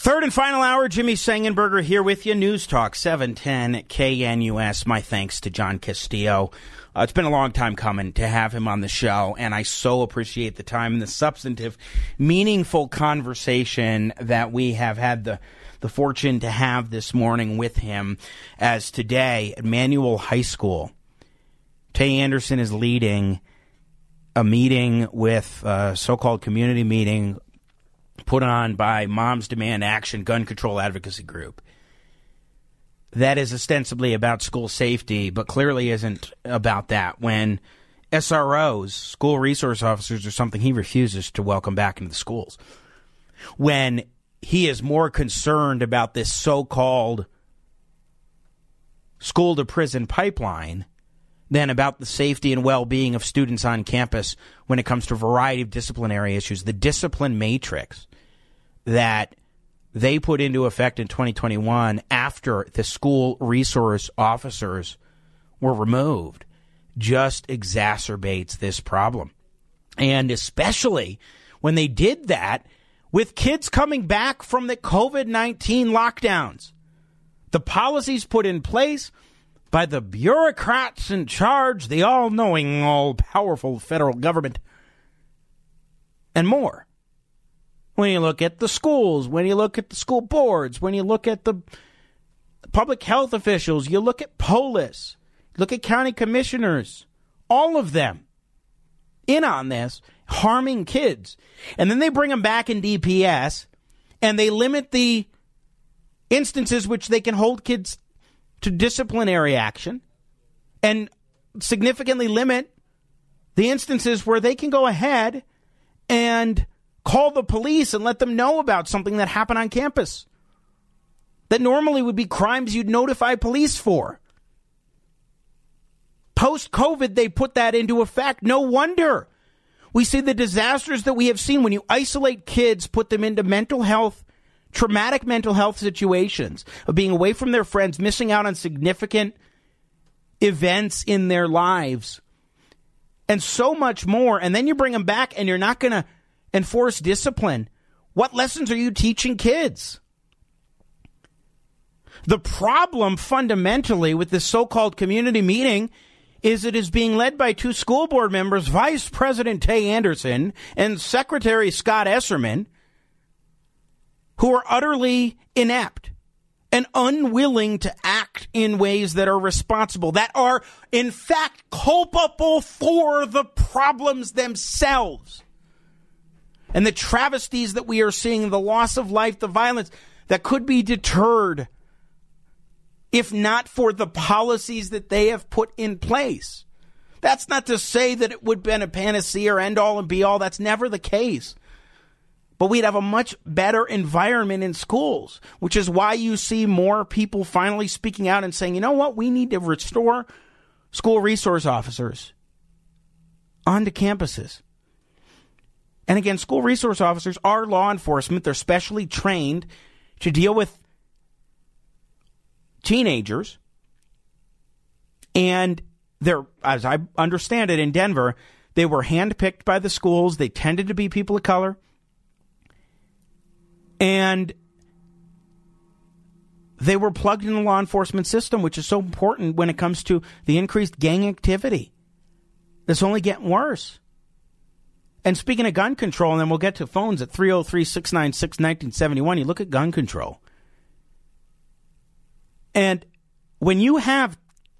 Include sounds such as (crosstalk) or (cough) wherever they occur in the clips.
Third and final hour, Jimmy Sengenberger here with you. News Talk 710 KNUS. My thanks to John Castillo. Uh, it's been a long time coming to have him on the show, and I so appreciate the time and the substantive, meaningful conversation that we have had the the fortune to have this morning with him. As today at Manual High School, Tay Anderson is leading a meeting with a so-called community meeting put on by Moms Demand Action Gun Control Advocacy Group that is ostensibly about school safety, but clearly isn't about that when SROs, school resource officers, are something he refuses to welcome back into the schools. When he is more concerned about this so called school to prison pipeline than about the safety and well being of students on campus when it comes to a variety of disciplinary issues. The discipline matrix that they put into effect in 2021 after the school resource officers were removed just exacerbates this problem. And especially when they did that with kids coming back from the COVID 19 lockdowns. The policies put in place by the bureaucrats in charge, the all knowing, all powerful federal government, and more when you look at the schools, when you look at the school boards, when you look at the public health officials, you look at POLIS, look at county commissioners, all of them in on this, harming kids. And then they bring them back in DPS and they limit the instances which they can hold kids to disciplinary action and significantly limit the instances where they can go ahead and call the police and let them know about something that happened on campus that normally would be crimes you'd notify police for. Post COVID, they put that into effect. No wonder we see the disasters that we have seen when you isolate kids, put them into mental health, traumatic mental health situations of being away from their friends, missing out on significant events in their lives, and so much more. And then you bring them back and you're not going to enforce discipline. What lessons are you teaching kids? The problem fundamentally with this so called community meeting is it is being led by two school board members, Vice President Tay Anderson and Secretary Scott Esserman, who are utterly inept and unwilling to act in ways that are responsible, that are in fact culpable for the problems themselves and the travesties that we are seeing, the loss of life, the violence that could be deterred if not for the policies that they have put in place. That's not to say that it would have been a panacea or end all and be all. That's never the case. But we'd have a much better environment in schools, which is why you see more people finally speaking out and saying, you know what, we need to restore school resource officers onto campuses. And again, school resource officers are law enforcement. They're specially trained to deal with teenagers. And they're, as I understand it, in Denver, they were handpicked by the schools. They tended to be people of color. And they were plugged in the law enforcement system, which is so important when it comes to the increased gang activity. It's only getting worse. And speaking of gun control, and then we'll get to phones at 303 696 1971, you look at gun control. And when you have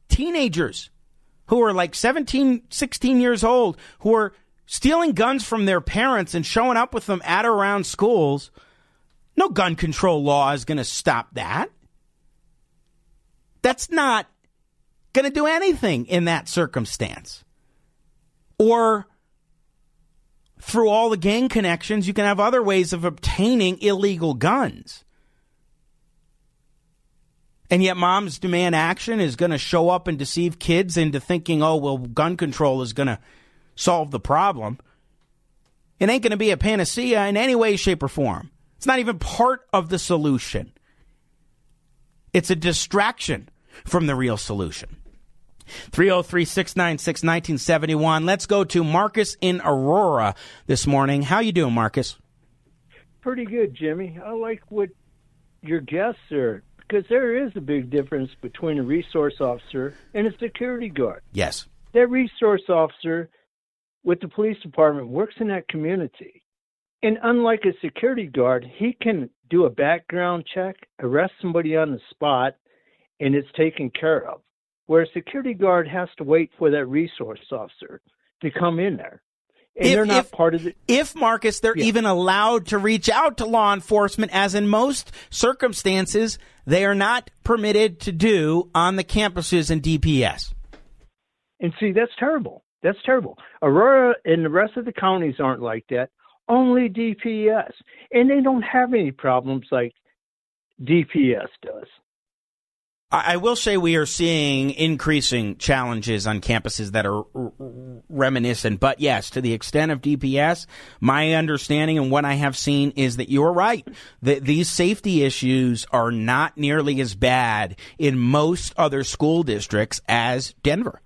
teenagers who are like 17, 16 years old, who are stealing guns from their parents and showing up with them at or around schools, no gun control law is going to stop that. That's not going to do anything in that circumstance. Or through all the gang connections, you can have other ways of obtaining illegal guns. And yet, mom's demand action is going to show up and deceive kids into thinking, oh, well, gun control is going to solve the problem. It ain't going to be a panacea in any way, shape, or form. It's not even part of the solution. It's a distraction from the real solution. 303 696 1971. Let's go to Marcus in Aurora this morning. How you doing, Marcus? Pretty good, Jimmy. I like what your guests are because there is a big difference between a resource officer and a security guard. Yes. That resource officer with the police department works in that community. And unlike a security guard, he can do a background check, arrest somebody on the spot, and it's taken care of. Where a security guard has to wait for that resource officer to come in there. And if, they're not if, part of the. If, Marcus, they're Yeah. even allowed to reach out to law enforcement, as in most circumstances, they are not permitted to do on the campuses in DPS. And see, that's terrible. That's terrible. Aurora and the rest of the counties aren't like that. Only DPS. And they don't have any problems like DPS does. I will say we are seeing increasing challenges on campuses that are reminiscent. But yes, to the extent of DPS, my understanding and what I have seen is that you're right. That these safety issues are not nearly as bad in most other school districts as Denver.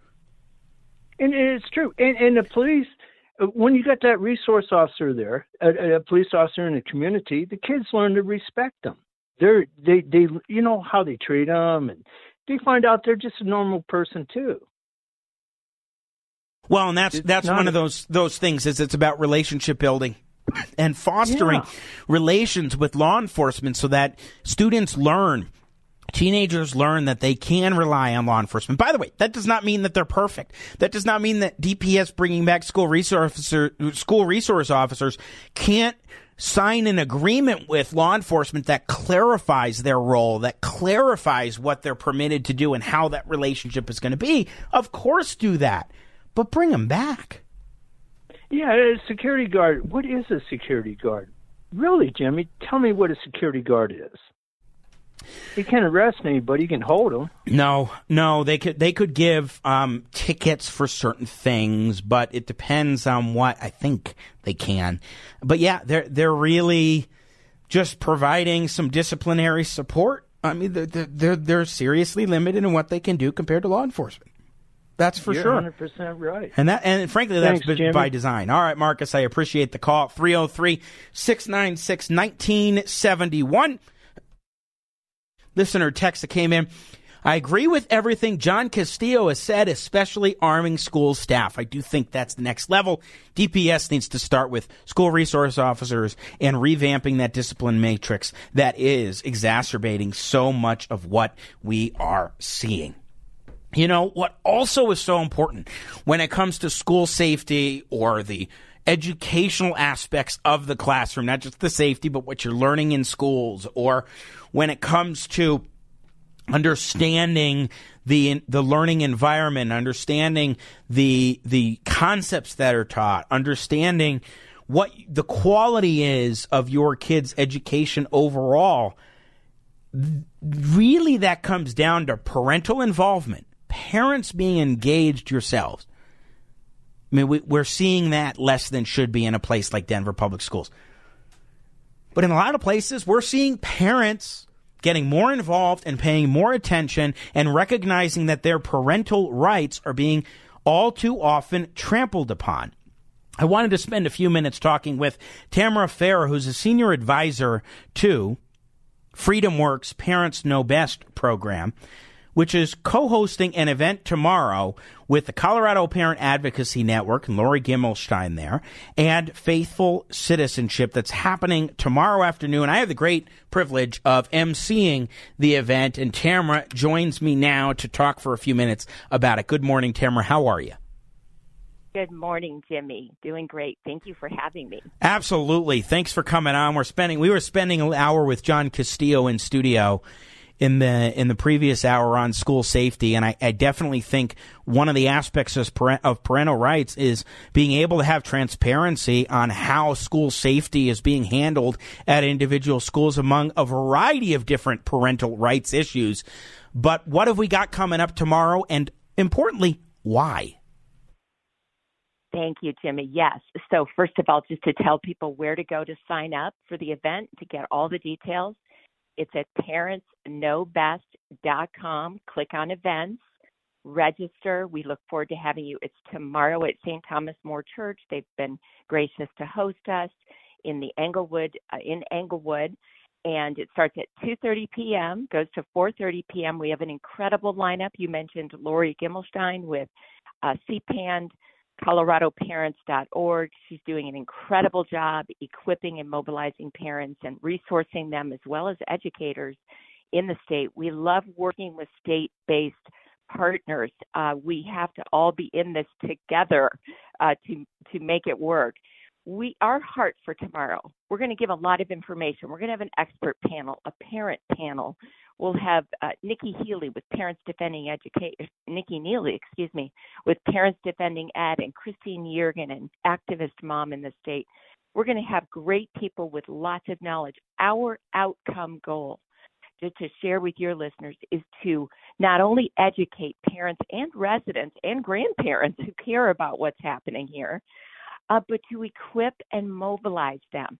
And it's true. And, and the police, uh, when you got that resource officer there, a, a police officer in the community, the kids learn to respect them. They're they they you know how they treat them, and they find out they're just a normal person too. Well, and that's It's that's one a- of those those things is it's about relationship building (clears throat) and fostering Yeah. relations with law enforcement so that students learn teenagers learn that they can rely on law enforcement. By the way, that does not mean that they're perfect. That does not mean that DPS bringing back school resource school resource officers can't sign an agreement with law enforcement that clarifies their role, that clarifies what they're permitted to do and how that relationship is going to be. Of course do that. But bring them back. Yeah, a security guard. What is a security guard? Really, Jimmy? Tell me what a security guard is. He can't arrest anybody. He can hold them. No, no, they could they could give um, tickets for certain things, but it depends on what I think they can. But yeah, they're they're really just providing some disciplinary support. I mean, they're they're they're seriously limited in what they can do compared to law enforcement. That's for You're sure. 100% right. And that and frankly that's Thanks, Jimmy. by design. All right, Marcus, I appreciate the call. 303-696-1971. Listener text that came in. I agree with everything John Castillo has said, especially arming school staff. I do think that's the next level. DPS needs to start with school resource officers and revamping that discipline matrix that is exacerbating so much of what we are seeing. You know, what also is so important when it comes to school safety or the educational aspects of the classroom, not just the safety, but what you're learning in schools, or when it comes to understanding the the learning environment, understanding the the concepts that are taught, understanding what the quality is of your kids' education overall really that comes down to parental involvement, parents being engaged yourselves. I mean, we, we're seeing that less than should be in a place like Denver Public Schools. But in a lot of places, we're seeing parents getting more involved and paying more attention and recognizing that their parental rights are being all too often trampled upon. I wanted to spend a few minutes talking with Tamara Farah, who's a senior advisor to Freedom Works Parents Know Best program, which is co hosting an event tomorrow with the Colorado Parent Advocacy Network and Lori Gimelshteyn there, and Faithful Citizenship that's happening tomorrow afternoon. I have the great privilege of emceeing the event, and Tamara joins me now to talk for a few minutes about it. Good morning, Tamara. How are you? Good morning, Jimmy. Doing great. Thank you for having me. Absolutely. Thanks for coming on. We're spending we were spending an hour with John Castillo in studio in the in the previous hour on school safety, and I, I definitely think one of the aspects of, of parental rights is being able to have transparency on how school safety is being handled at individual schools among a variety of different parental rights issues. But what have we got coming up tomorrow? And importantly, why? Thank you, Jimmy. Yes. So, first of all, just to tell people where to go to sign up for the event to get all the details, it's at parentsknowbest.com. Click on events, register. We look forward to having you. It's tomorrow at St. Thomas More Church. They've been gracious to host us in the Englewood uh, in Englewood and it starts at 2:30 p.m. goes to 4:30 p.m. We have an incredible lineup. You mentioned Lori Gimelshteyn with uh, CPAN, ColoradoParents.org. She's doing an incredible job equipping and mobilizing parents and resourcing them as well as educators in the state. We love working with state-based partners. Uh, we have to all be in this together uh, to to make it work we our heart for tomorrow we're going to give a lot of information. We're going to have an expert panel a parent panel. We'll have uh, nikki healy with parents defending education Nicki Neily excuse me with parents defending ed and christine Yergin, an activist mom in the state. We're going to have great people with lots of knowledge. Our outcome goal to, to share with your listeners is to not only educate parents and residents and grandparents who care about what's happening here uh, but to equip and mobilize them.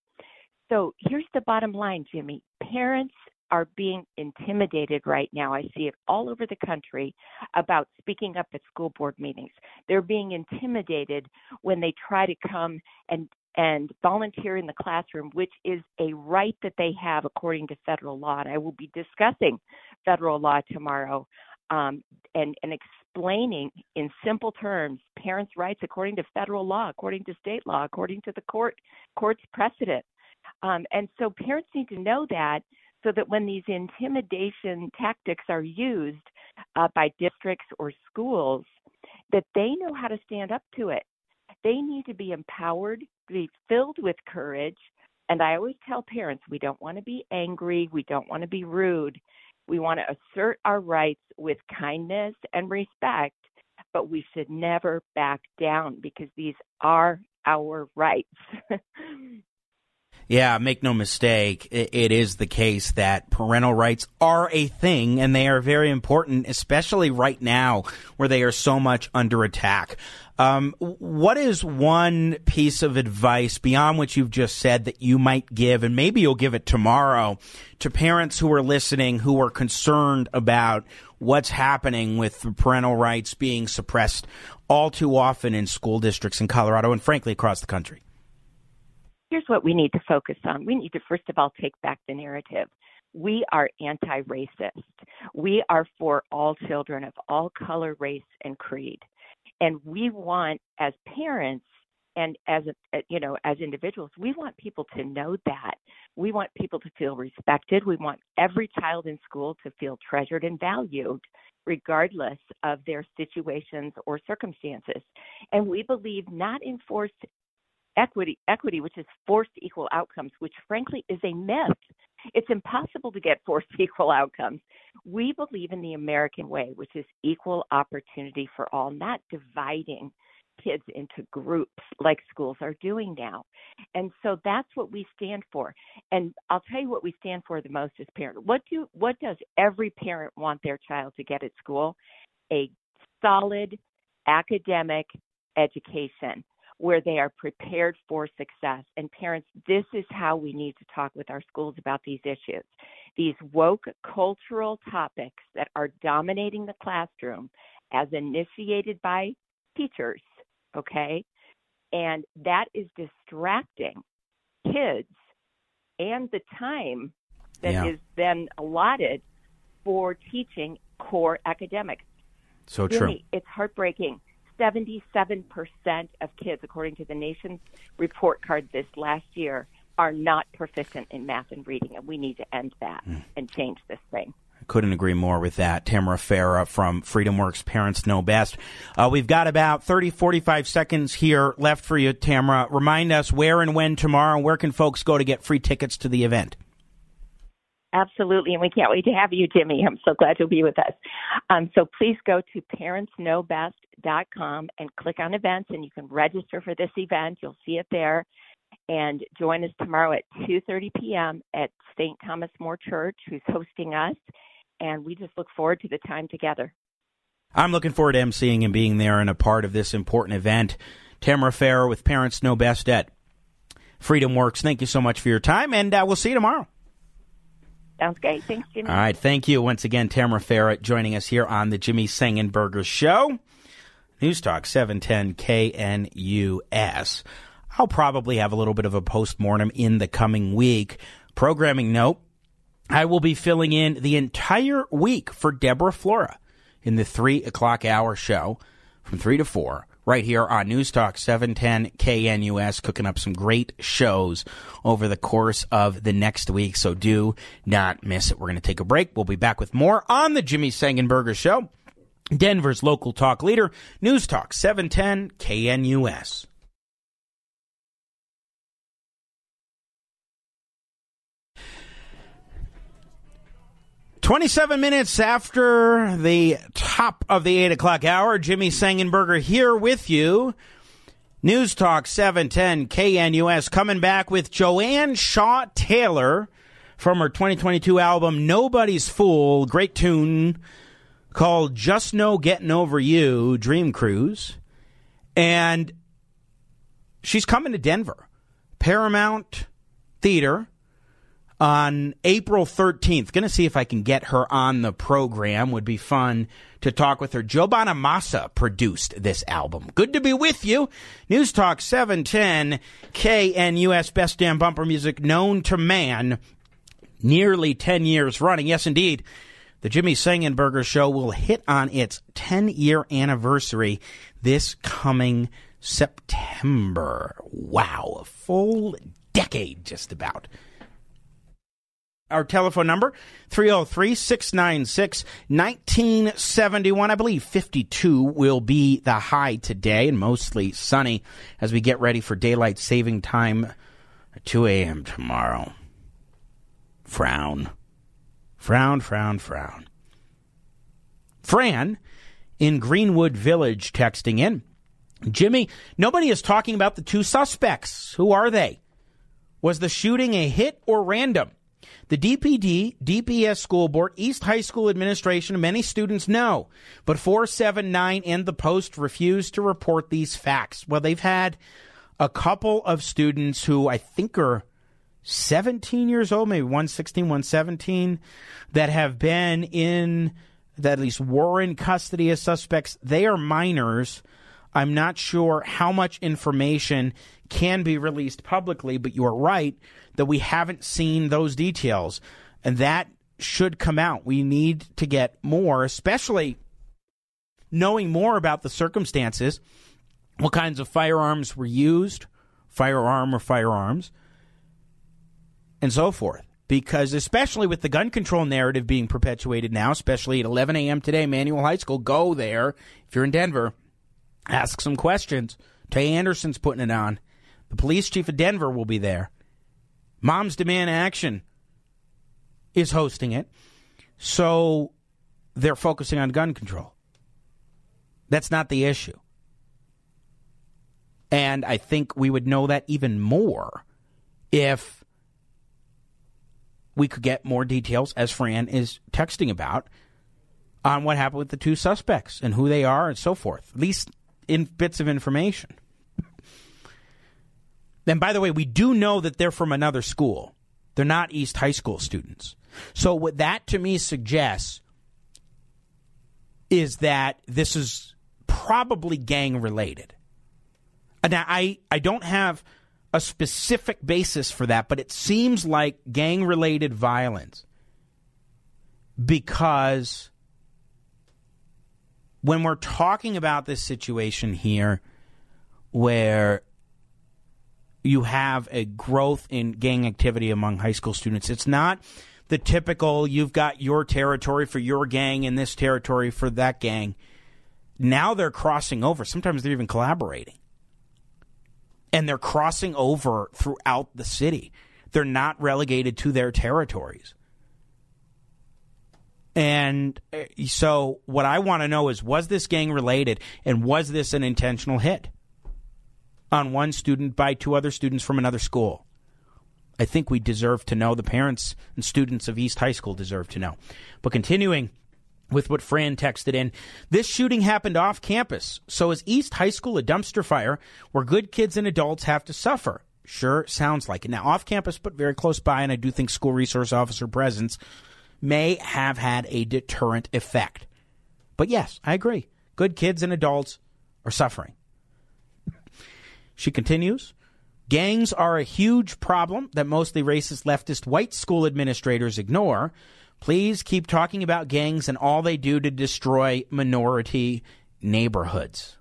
So here's the bottom line, Jimmy. Parents are being intimidated right now. I see it all over the country about speaking up at school board meetings. They're being intimidated when they try to come and and volunteer in the classroom, which is a right that they have according to federal law. And I will be discussing federal law tomorrow um, and, and explaining in simple terms parents' rights according to federal law, according to state law, according to the court court's precedent. Um, and so parents need to know that so that when these intimidation tactics are used uh, by districts or schools, that they know how to stand up to it. They need to be empowered, be filled with courage. And I always tell parents we don't want to be angry, we don't want to be rude. We want to assert our rights with kindness and respect, but we should never back down because these are our rights. (laughs) Yeah, make no mistake, it is the case that parental rights are a thing and they are very important, especially right now where they are so much under attack. Um, what is one piece of advice beyond what you've just said that you might give, and maybe you'll give it tomorrow, to parents who are listening who are concerned about what's happening with parental rights being suppressed all too often in school districts in Colorado and frankly across the country? Here's what we need to focus on. We need to, first of all, take back the narrative. We are anti racist. We are for all children of all color, race, and creed. And we want, as parents, and as uh, you know as individuals we want people to know that we want people to feel respected we want every child in school to feel treasured and valued regardless of their situations or circumstances and we believe not in forced equity, equity, which is forced equal outcomes, which frankly is a myth. It's impossible to get (laughs) forced equal outcomes. We believe in the American way, which is equal opportunity for all, not dividing kids into groups like schools are doing now. And so that's what we stand for. And I'll tell you what we stand for the most as parents. What do what does every parent want their child to get at school? A solid academic education where they are prepared for success. And parents, this is how we need to talk with our schools about these issues. These woke cultural topics that are dominating the classroom as initiated by teachers, okay? And that is distracting kids and the time that yeah. is then allotted for teaching core academics. So true. it's heartbreaking 77% of kids, according to the nation's report card this last year, are not proficient in math and reading, and we need to end that mm. and change this thing. Couldn't agree more with that. Tamara Farah from FreedomWorks Parents Know Best. Uh, we've got about 30, 45 seconds here left for you, Tamara. Remind us where and when tomorrow, and where can folks go to get free tickets to the event? Absolutely, and we can't wait to have you, Jimmy. I'm so glad you'll be with us. Um, so please go to parentsknowbest.com and click on events, and you can register for this event. You'll see it there, and join us tomorrow at 2:30 p.m. at St. Thomas More Church, who's hosting us, and we just look forward to the time together. I'm looking forward to emceeing and being there and a part of this important event. Tamara Farah with Parents Know Best at Freedom Works. Thank you so much for your time, and uh, we'll see you tomorrow. Sounds great. Thanks, Jimmy. All right. Thank you once again, Tamara Farah, joining us here on the Jimmy Sengenberger Show. News Talk 710 KNUS. I'll probably have a little bit of a postmortem in the coming week. Programming note I will be filling in the entire week for Deborah Flora in the 3 o'clock hour show from 3 to 4 right here on News Talk 710 KNUS, cooking up some great shows over the course of the next week. So do not miss it. We're going to take a break. We'll be back with more on the Jimmy Sengenberger Show, Denver's local talk leader, News Talk 710 KNUS. 27 minutes after the top of the 8 o'clock hour, Jimmy Sengenberger here with you. News Talk 710 KNUS coming back with Joanne Shaw Taylor from her 2022 album Nobody's Fool. Great tune called Just No Getting Over You, Dream Cruise. And she's coming to Denver. Paramount Theater on April 13th. Going to see if I can get her on the program. Would be fun to talk with her. Joe Bonamassa produced this album. Good to be with you. News Talk 710 KNUS Best Damn Bumper Music known to man. Nearly 10 years running. Yes, indeed. The Jimmy Sengenberger Show will hit on its 10 year anniversary this coming September. Wow, a full decade just about our telephone number 303-696-1971 i believe 52 will be the high today and mostly sunny as we get ready for daylight saving time at 2 a.m tomorrow. Frown. Frown frown frown. Fran in greenwood village texting in. Jimmy nobody is talking about the two suspects. Who are they? Was the shooting a hit or random the DPD, DPS School Board, East High School Administration, many students know, but 479 and the Post refuse to report these facts. Well, they've had a couple of students who I think are 17 years old, maybe 116, 117, that have been in, that at least were in custody as suspects. They are minors. I'm not sure how much information can be released publicly, but you are right that we haven't seen those details. And that should come out. We need to get more, especially knowing more about the circumstances, what kinds of firearms were used, firearm or firearms, and so forth. Because especially with the gun control narrative being perpetuated now, especially at 11 a.m. today, Manual High School, go there if you're in Denver, ask some questions. Tay Anderson's putting it on. The police chief of Denver will be there. Moms Demand Action is hosting it. So they're focusing on gun control. That's not the issue. And I think we would know that even more if we could get more details, as Fran is texting about, on what happened with the two suspects and who they are and so forth. At least in bits of information. Then, by the way, we do know that they're from another school. They're not East High School students. So what that to me suggests is that this is probably gang related. Uh, now I, I don't have a specific basis for that, but it seems like gang related violence because when we're talking about this situation here where you have a growth in gang activity among high school students. It's not the typical you've got your territory for your gang and this territory for that gang. Now they're crossing over. Sometimes they're even collaborating. And they're crossing over throughout the city. They're not relegated to their territories. And uh, so, what I want to know is was this gang related and was this an intentional hit on one student by two other students from another school? I think we deserve to know. The parents and students of East High School deserve to know. But continuing with what Fran texted in, this shooting happened off campus. So is East High School a dumpster fire where good kids and adults have to suffer? Sure, sounds like it. Now, off campus, but very close by, and I do think school resource officer presence may have had a deterrent effect. But yes, I agree. Good kids and adults are suffering. She continues Gangs are a huge problem that mostly racist, leftist, white school administrators ignore. Please keep talking about gangs and all they do to destroy minority neighborhoods.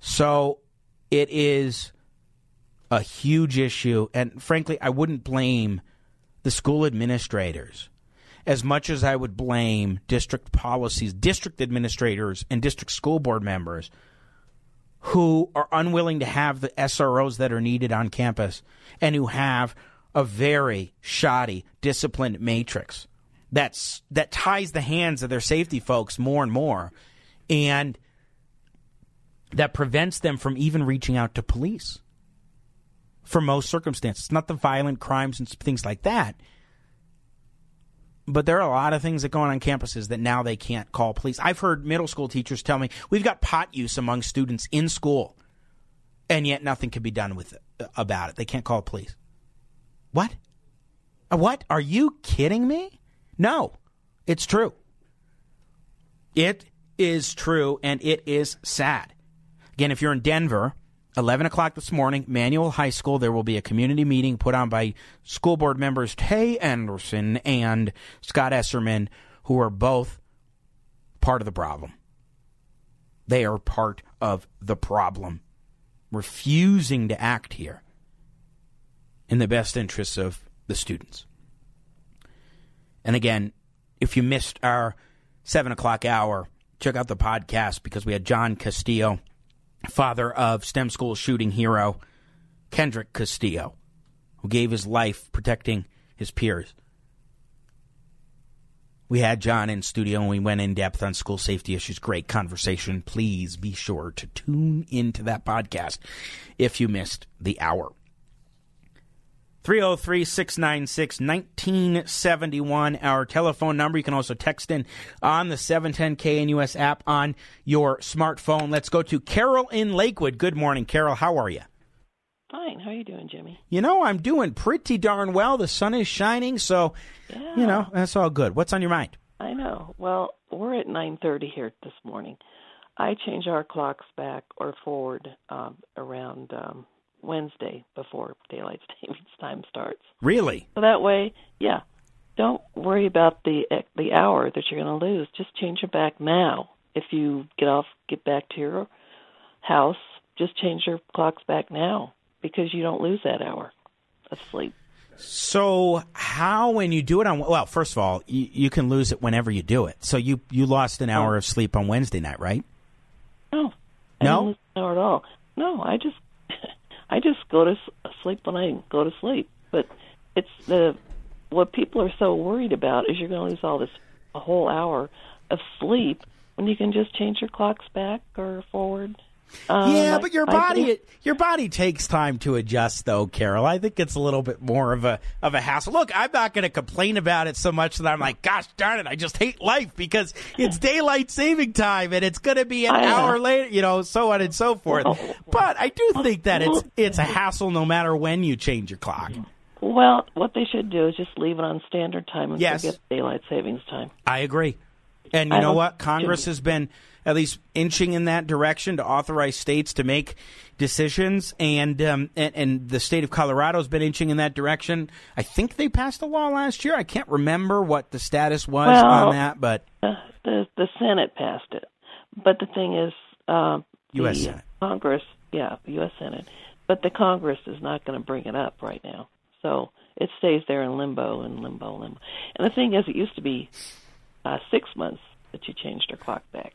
So it is a huge issue. And frankly, I wouldn't blame the school administrators as much as I would blame district policies, district administrators, and district school board members who are unwilling to have the SROs that are needed on campus and who have a very shoddy disciplined matrix that's that ties the hands of their safety folks more and more and that prevents them from even reaching out to police for most circumstances. Not the violent crimes and things like that but there are a lot of things that go on on campuses that now they can't call police. I've heard middle school teachers tell me we've got pot use among students in school, and yet nothing can be done with it, about it. They can't call police. What? Uh, what? Are you kidding me? No, it's true. It is true, and it is sad. Again, if you're in Denver, 11 o'clock this morning, Manual High School. There will be a community meeting put on by school board members Tay Anderson and Scott Esserman, who are both part of the problem. They are part of the problem, refusing to act here in the best interests of the students. And again, if you missed our 7 o'clock hour, check out the podcast because we had John Castillo father of STEM school shooting hero Kendrick Castillo, who gave his life protecting his peers. We had John in studio and we went in depth on school safety issues. Great conversation. Please be sure to tune into that podcast if you missed the hour. 303 696 1971, our telephone number. You can also text in on the 710 KNUS app on your smartphone. Let's go to Carol in Lakewood. Good morning, Carol. How are you? Fine. How are you doing, Jimmy? You know, I'm doing pretty darn well. The sun is shining, so, yeah. you know, that's all good. What's on your mind? I know. Well, we're at 9.30 here this morning. I change our clocks back or forward um, around um, Wednesday before daylight (laughs) savings time starts. Really? So that way, yeah, don't worry about the eh, the hour that you're going to lose. Just change it back now. If you get off, get back to your house, just change your clocks back now because you don't lose that hour of sleep. So how when you do it on well, first of all, you, you can lose it whenever you do it. So you you lost an hour oh. of sleep on Wednesday night, right? No, I no, didn't lose an hour at all. No, I just (laughs) I just go to sleep when I go to sleep. But it's the what people are so worried about is you're going to lose all this a whole hour of sleep when you can just change your clocks back or forward um, yeah, but your body think, your body takes time to adjust, though, Carol. I think it's a little bit more of a of a hassle. Look, I'm not going to complain about it so much that I'm like, gosh darn it, I just hate life because it's daylight saving time and it's going to be an I, hour later, you know, so on and so forth. Well, but I do think that it's it's a hassle no matter when you change your clock. Well, what they should do is just leave it on standard time and yes. forget daylight savings time. I agree. And you I know what? Congress has been at least inching in that direction to authorize states to make decisions, and um, and, and the state of Colorado has been inching in that direction. I think they passed a law last year. I can't remember what the status was well, on that, but the the Senate passed it. But the thing is, uh, U.S. The Senate. Congress, yeah, the U.S. Senate, but the Congress is not going to bring it up right now. So it stays there in limbo and limbo, limbo. And the thing is, it used to be uh, six months that you changed your clock back.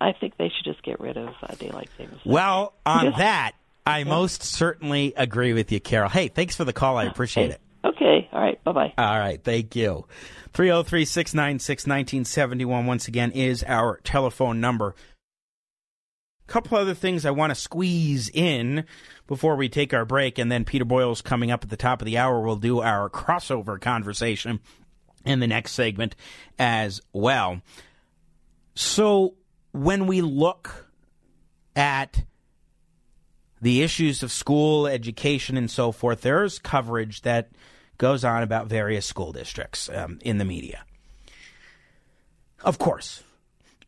I think they should just get rid of uh, daylight savings. Well, on that, I most certainly agree with you, Carol. Hey, thanks for the call. I appreciate hey, it. Okay. Okay. All right. Bye bye. All right. Thank you. 303 696 1971, once again, is our telephone number. A couple other things I want to squeeze in before we take our break, and then Peter Boyle's coming up at the top of the hour. We'll do our crossover conversation in the next segment as well. So, when we look at the issues of school education and so forth, there's coverage that goes on about various school districts um, in the media. Of course.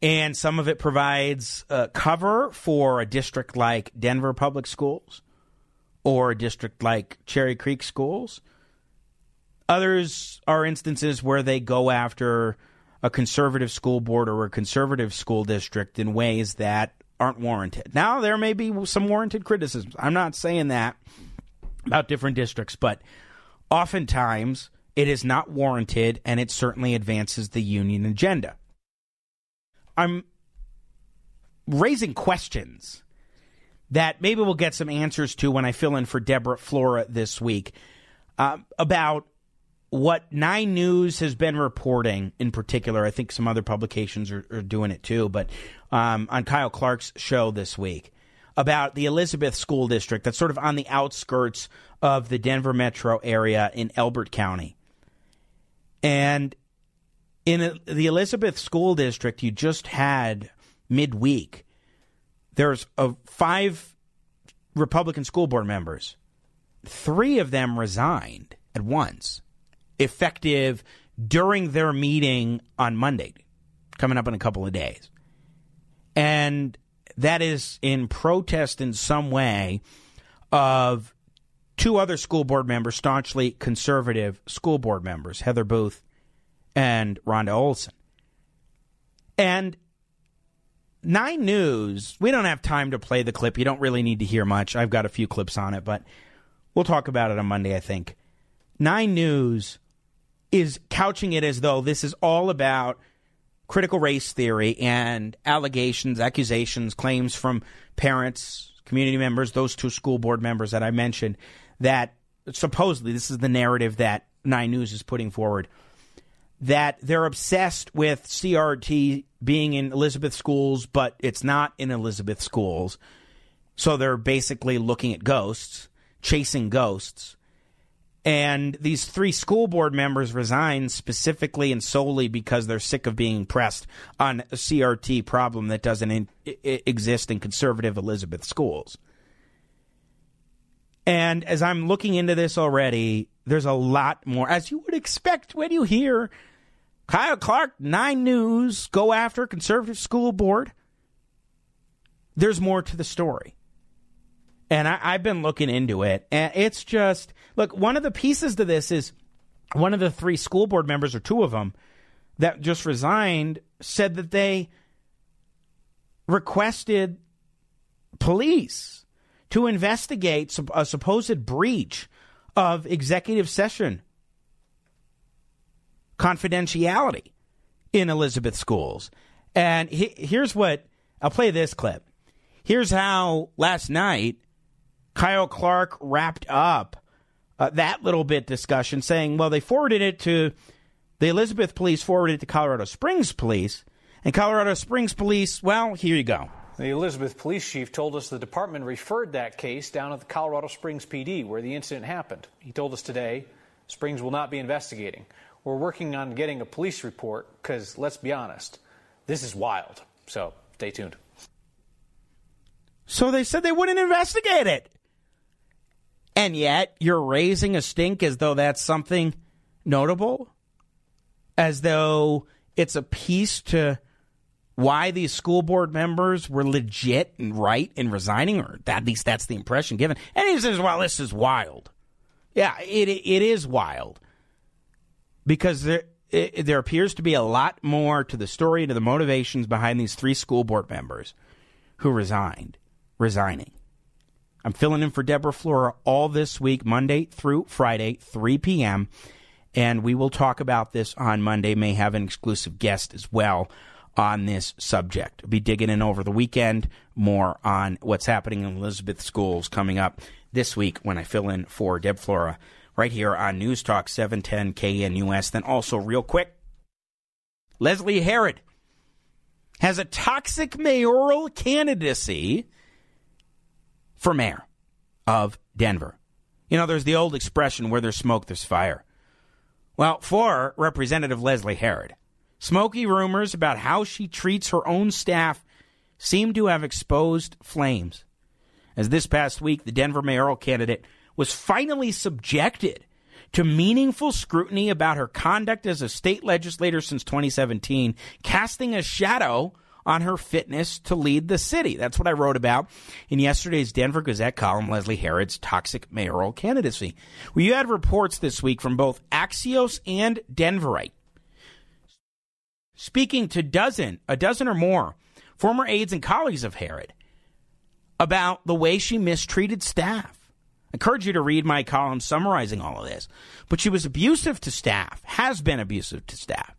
And some of it provides uh, cover for a district like Denver Public Schools or a district like Cherry Creek Schools. Others are instances where they go after a conservative school board or a conservative school district in ways that aren't warranted. Now, there may be some warranted criticisms. I'm not saying that about different districts, but oftentimes it is not warranted and it certainly advances the union agenda. I'm raising questions that maybe we'll get some answers to when I fill in for Deborah Flora this week uh, about what Nine News has been reporting in particular. I think some other publications are, are doing it too, but um, on Kyle Clark's show this week about the Elizabeth School District that's sort of on the outskirts of the Denver metro area in Elbert County. And in the Elizabeth School District, you just had midweek, there's a, five Republican school board members. Three of them resigned at once, effective during their meeting on Monday, coming up in a couple of days. And that is in protest in some way of two other school board members, staunchly conservative school board members, Heather Booth and Rhonda Olson. And Nine News, we don't have time to play the clip. You don't really need to hear much. I've got a few clips on it, but we'll talk about it on Monday, I think. Nine News is couching it as though this is all about critical race theory and allegations, accusations, claims from parents, community members, those two school board members that I mentioned, that supposedly this is the narrative that Nine News is putting forward that they're obsessed with CRT being in Elizabeth schools, but it's not in Elizabeth schools. So they're basically looking at ghosts, chasing ghosts. And these three school board members resigned specifically and solely because they're sick of being pressed on a CRT problem that doesn't in, I- exist in conservative Elizabeth schools. And as I'm looking into this already, there's a lot more, as you would expect when you hear Kyle Clark, Nine News, go after conservative school board. There's more to the story. And I, I've been looking into it, and it's just look. One of the pieces to this is one of the three school board members, or two of them, that just resigned, said that they requested police to investigate a supposed breach of executive session confidentiality in Elizabeth schools. And he, here's what I'll play this clip. Here's how last night Kyle Clark wrapped up uh, that little bit discussion, saying, well, they forwarded it to the Elizabeth police, forwarded it to Colorado Springs police, and Colorado Springs police, well, here you go. The Elizabeth police chief told us the department referred that case down at the Colorado Springs PD where the incident happened. He told us today Springs will not be investigating. We're working on getting a police report because, let's be honest, this is wild. So stay tuned. So they said they wouldn't investigate it. And yet you're raising a stink as though that's something notable? As though it's a piece to why these school board members were legit and right in resigning, or at least that's the impression given. And he says, well, this is wild. Yeah, it, it is wild because there it, there appears to be a lot more to the story to the motivations behind these three school board members who resigned, resigning. I'm filling in for Deborah Flora all this week, Monday through Friday, 3 p.m. And we will talk about this on Monday. May have an exclusive guest as well on this subject. be digging in over the weekend more on what's happening in Elizabeth schools coming up this week when I fill in for Deb Flora right here on News Talk 710 KNUS. Then also, real quick, Leslie Herod has a toxic mayoral candidacy for mayor of Denver. You know, there's the old expression where there's smoke, there's fire. Well, for Representative Leslie Herod, smoky rumors about how she treats her own staff seem to have exposed flames. As this past week, the Denver mayoral candidate was finally subjected to meaningful scrutiny about her conduct as a state legislator since 2017, casting a shadow on her fitness to lead the city. That's what I wrote about in yesterday's Denver Gazette column, Leslie Herod's toxic mayoral candidacy. We had reports this week from both Axios and Denverite. Speaking to dozen, a dozen or more former aides and colleagues of Herod about the way she mistreated staff. I encourage you to read my column summarizing all of this. But she was abusive to staff, has been abusive to staff,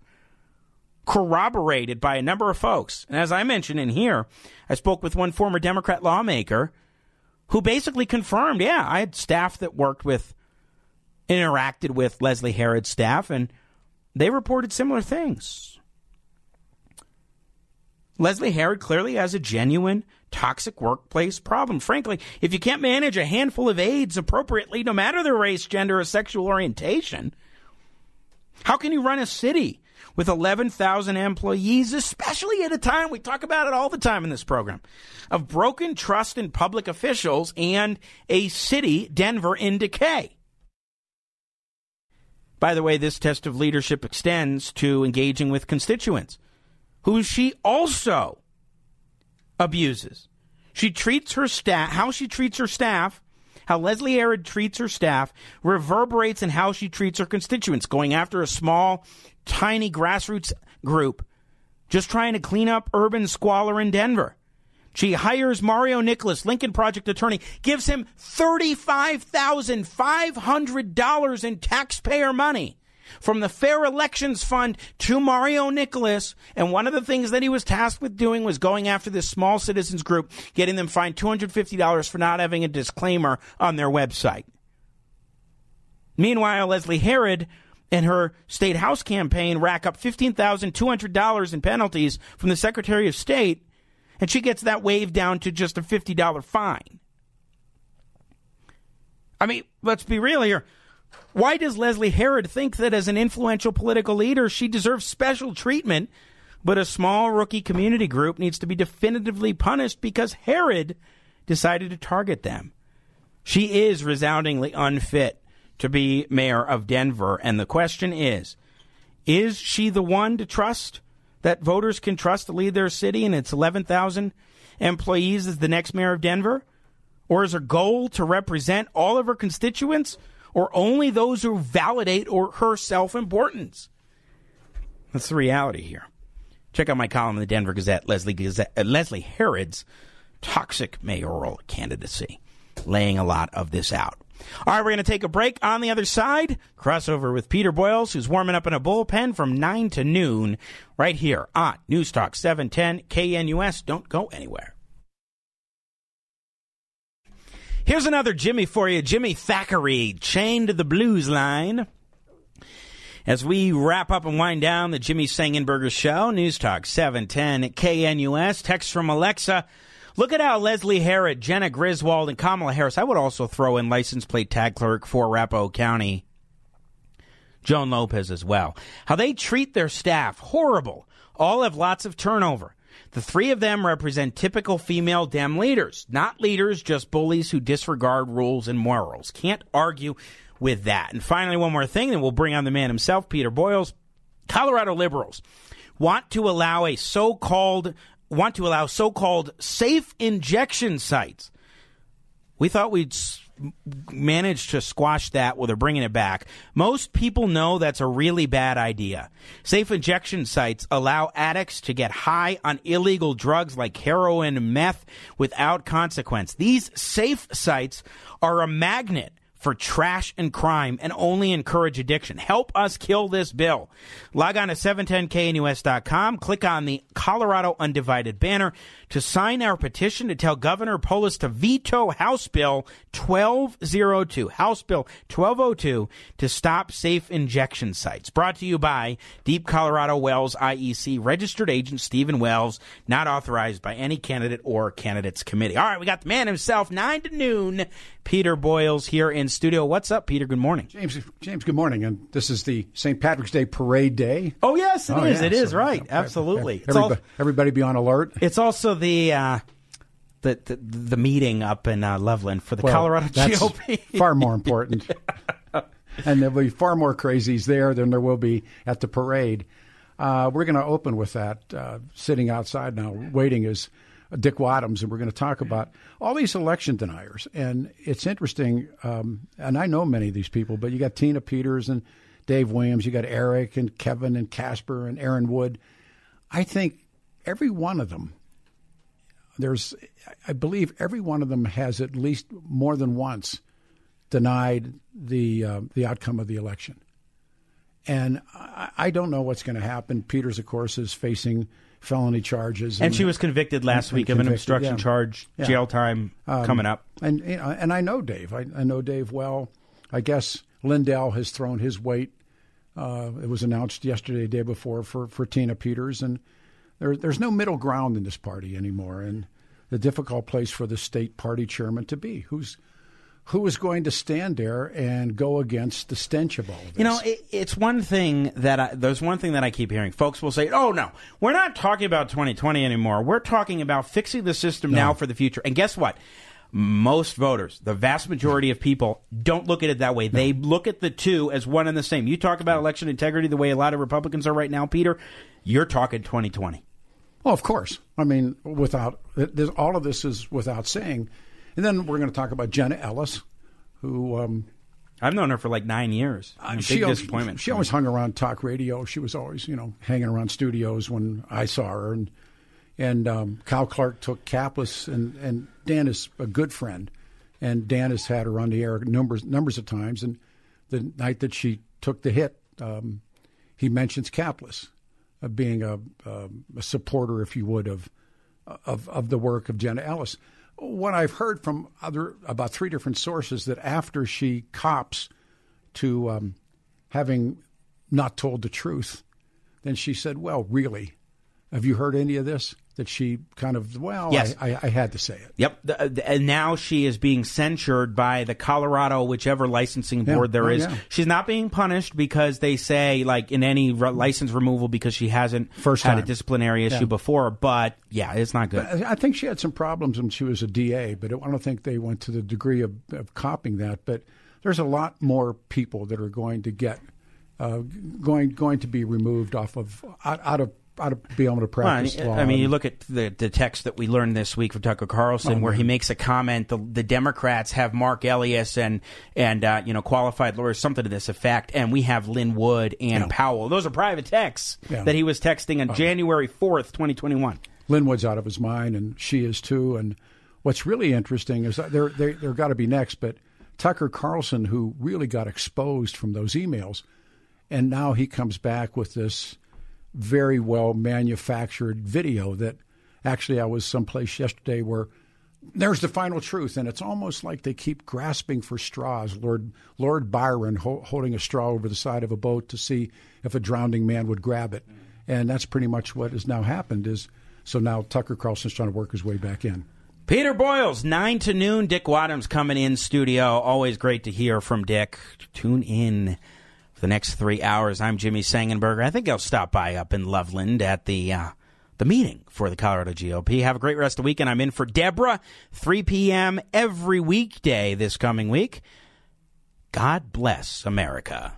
corroborated by a number of folks. And as I mentioned in here, I spoke with one former Democrat lawmaker who basically confirmed, yeah, I had staff that worked with, interacted with Leslie Herod's staff, and they reported similar things. Leslie Harrod clearly has a genuine toxic workplace problem. Frankly, if you can't manage a handful of aides appropriately, no matter their race, gender, or sexual orientation, how can you run a city with 11,000 employees, especially at a time, we talk about it all the time in this program, of broken trust in public officials and a city, Denver, in decay? By the way, this test of leadership extends to engaging with constituents, who she also abuses. She treats her staff, how she treats her staff, how Leslie Herod treats her staff reverberates in how she treats her constituents, going after a small, tiny grassroots group just trying to clean up urban squalor in Denver. She hires Mario Nicholas, Lincoln Project attorney, gives him $35,500 in taxpayer money from the Fair Elections Fund to Mario Nicholas. And one of the things that he was tasked with doing was going after this small citizens group, getting them fined $250 for not having a disclaimer on their website. Meanwhile, Leslie Herod and her state house campaign rack up $15,200 in penalties from the Secretary of State, and she gets that waived down to just a $50 fine. I mean, let's be real here. Why does Leslie Herod think that as an influential political leader, she deserves special treatment, but a small rookie community group needs to be definitively punished because Herod decided to target them? She is resoundingly unfit to be mayor of Denver. And the question is is she the one to trust that voters can trust to lead their city and its 11,000 employees as the next mayor of Denver? Or is her goal to represent all of her constituents? Or only those who validate or her self importance. That's the reality here. Check out my column in the Denver Gazette, Leslie, Gazette, uh, Leslie Herod's toxic mayoral candidacy, laying a lot of this out. All right, we're going to take a break. On the other side, crossover with Peter Boyles, who's warming up in a bullpen from 9 to noon, right here on News Talk 710 KNUS. Don't go anywhere. Here's another Jimmy for you Jimmy Thackery, chained to the blues line. As we wrap up and wind down the Jimmy Sengenberger Show, News Talk 710 at KNUS. Text from Alexa. Look at how Leslie Herod, Jena Griswold, and Kamala Harris, I would also throw in license plate tag clerk for Arapahoe County, Joan Lopez as well. How they treat their staff, horrible. All have lots of turnover. The three of them represent typical female Dem leaders, not leaders, just bullies who disregard rules and morals. Can't argue with that. And finally, one more thing, and we'll bring on the man himself, Peter Boyles. Colorado liberals want to allow a so-called want to allow so-called safe injection sites. We thought we'd managed to squash that well they're bringing it back. Most people know that's a really bad idea. Safe injection sites allow addicts to get high on illegal drugs like heroin meth without consequence. These safe sites are a magnet for trash and crime and only encourage addiction. Help us kill this bill. Log on to 710knus.com, click on the Colorado Undivided banner to sign our petition to tell Governor Polis to veto House Bill 1202, House Bill 1202 to stop safe injection sites. Brought to you by Deep Colorado Wells IEC registered agent Stephen Wells, not authorized by any candidate or candidates committee. All right, we got the man himself, 9 to noon. Peter Boyles here in studio. What's up, Peter? Good morning. James, James, good morning. And this is the St. Patrick's Day parade day. Oh, yes, it oh, is. Yeah. It is, so, right. Absolutely. Everybody, all, everybody, be on alert. It's also the. Uh, the, the, the meeting up in uh, Loveland for the well, Colorado GOP. far more (laughs) important. and there'll be far more crazies there than there will be at the parade. Uh, we're going to open with that, uh, sitting outside now, waiting is Dick Wadhams, and we're going to talk about all these election deniers. And it's interesting, um, and I know many of these people, but you got Tina Peters and Dave Williams, you got Eric and Kevin and Casper and Aaron Wood. I think every one of them, there's, I believe every one of them has at least more than once denied the uh, the outcome of the election. And I, I don't know what's going to happen. Peters, of course, is facing felony charges. And, and she was convicted last week of an obstruction yeah. charge, yeah. jail time um, coming up. And you know, and I know Dave. I, I, know Dave well. I guess Lindell has thrown his weight. Uh, it was announced yesterday, day before, for, for Tina Peters, and there, there's no middle ground in this party anymore. And the difficult place for the state party chairman to be, who's who is going to stand there and go against the stench of all this? You know, it, it's one thing that I, there's one thing that I keep hearing. Folks will say, "Oh no, we're not talking about 2020 anymore. We're talking about fixing the system No. now for the future." And guess what? Most voters, the vast majority of people, don't look at it that way. They look at the two as one and the same. You talk about election integrity the way a lot of Republicans are right now, Peter. You're talking 2020. Well, of course. I mean, without there's, all of this is without saying. And then we're going to talk about Jenna Ellis, who um, I've known her for like nine years. uh, big she always, disappointment. She always hung around talk radio. She was always, you know, hanging around studios when I saw her. And and um, Kyle Clark took Caplis, and and Dan is a good friend, and Dan has had her on the air numbers numbers of times. And the night that she took the hit, um, he mentions Caplis uh, being a, a, a supporter, if you would, of of of the work of Jenna Ellis. What I've heard from other about three different sources that after she cops to um, having not told the truth, then she said, "Well, really, have you heard any of this?" That she kind of, well, Yes. I, I, I had to say it. Yep, the, the, and now she is being censured by the Colorado whichever licensing Yeah. board there Oh, is. yeah. She's not being punished because they say like in any re- license removal because she hasn't First had a disciplinary issue Yeah. before. But yeah, it's not good. I I think she had some problems when she was a DA, but I don't think they went to the degree of, of copying that. But there's a lot more people that are going to get uh, going going to be removed off of out, out of out of be able to Well, I practice mean, law. I mean, you look at the the text that we learned this week from Tucker Carlson, Oh, where he makes a comment. The, the Democrats have Marc Elias and and uh, you know qualified lawyers, something to this effect, and we have Lin Wood and Yeah. Powell. Those are private texts Yeah. Oh. that he was texting on January fourth, twenty twenty one. Lin Wood's out of his mind, and she is too. And what's really interesting is that they're they, they're got to be next, but Tucker Carlson, who really got exposed from those emails, and now he comes back with this very well manufactured video that actually I was someplace yesterday where there's the final truth, and it's almost like they keep grasping for straws. Lord Lord Byron ho- holding a straw over the side of a boat to see if a drowning man would grab it, and that's pretty much what has now happened. Is so now Tucker Carlson's trying to work his way back in. Peter Boyles, 9 to noon. Dick Wadhams coming in studio. Always great to hear from Dick. Tune in the next three hours. I'm Jimmy Sengenberger. I think I'll stop by up in Loveland at the uh, the meeting for the Colorado GOP. Have a great rest of the weekend. I'm in for Deborah, 3 p.m. every weekday this coming week. God bless America.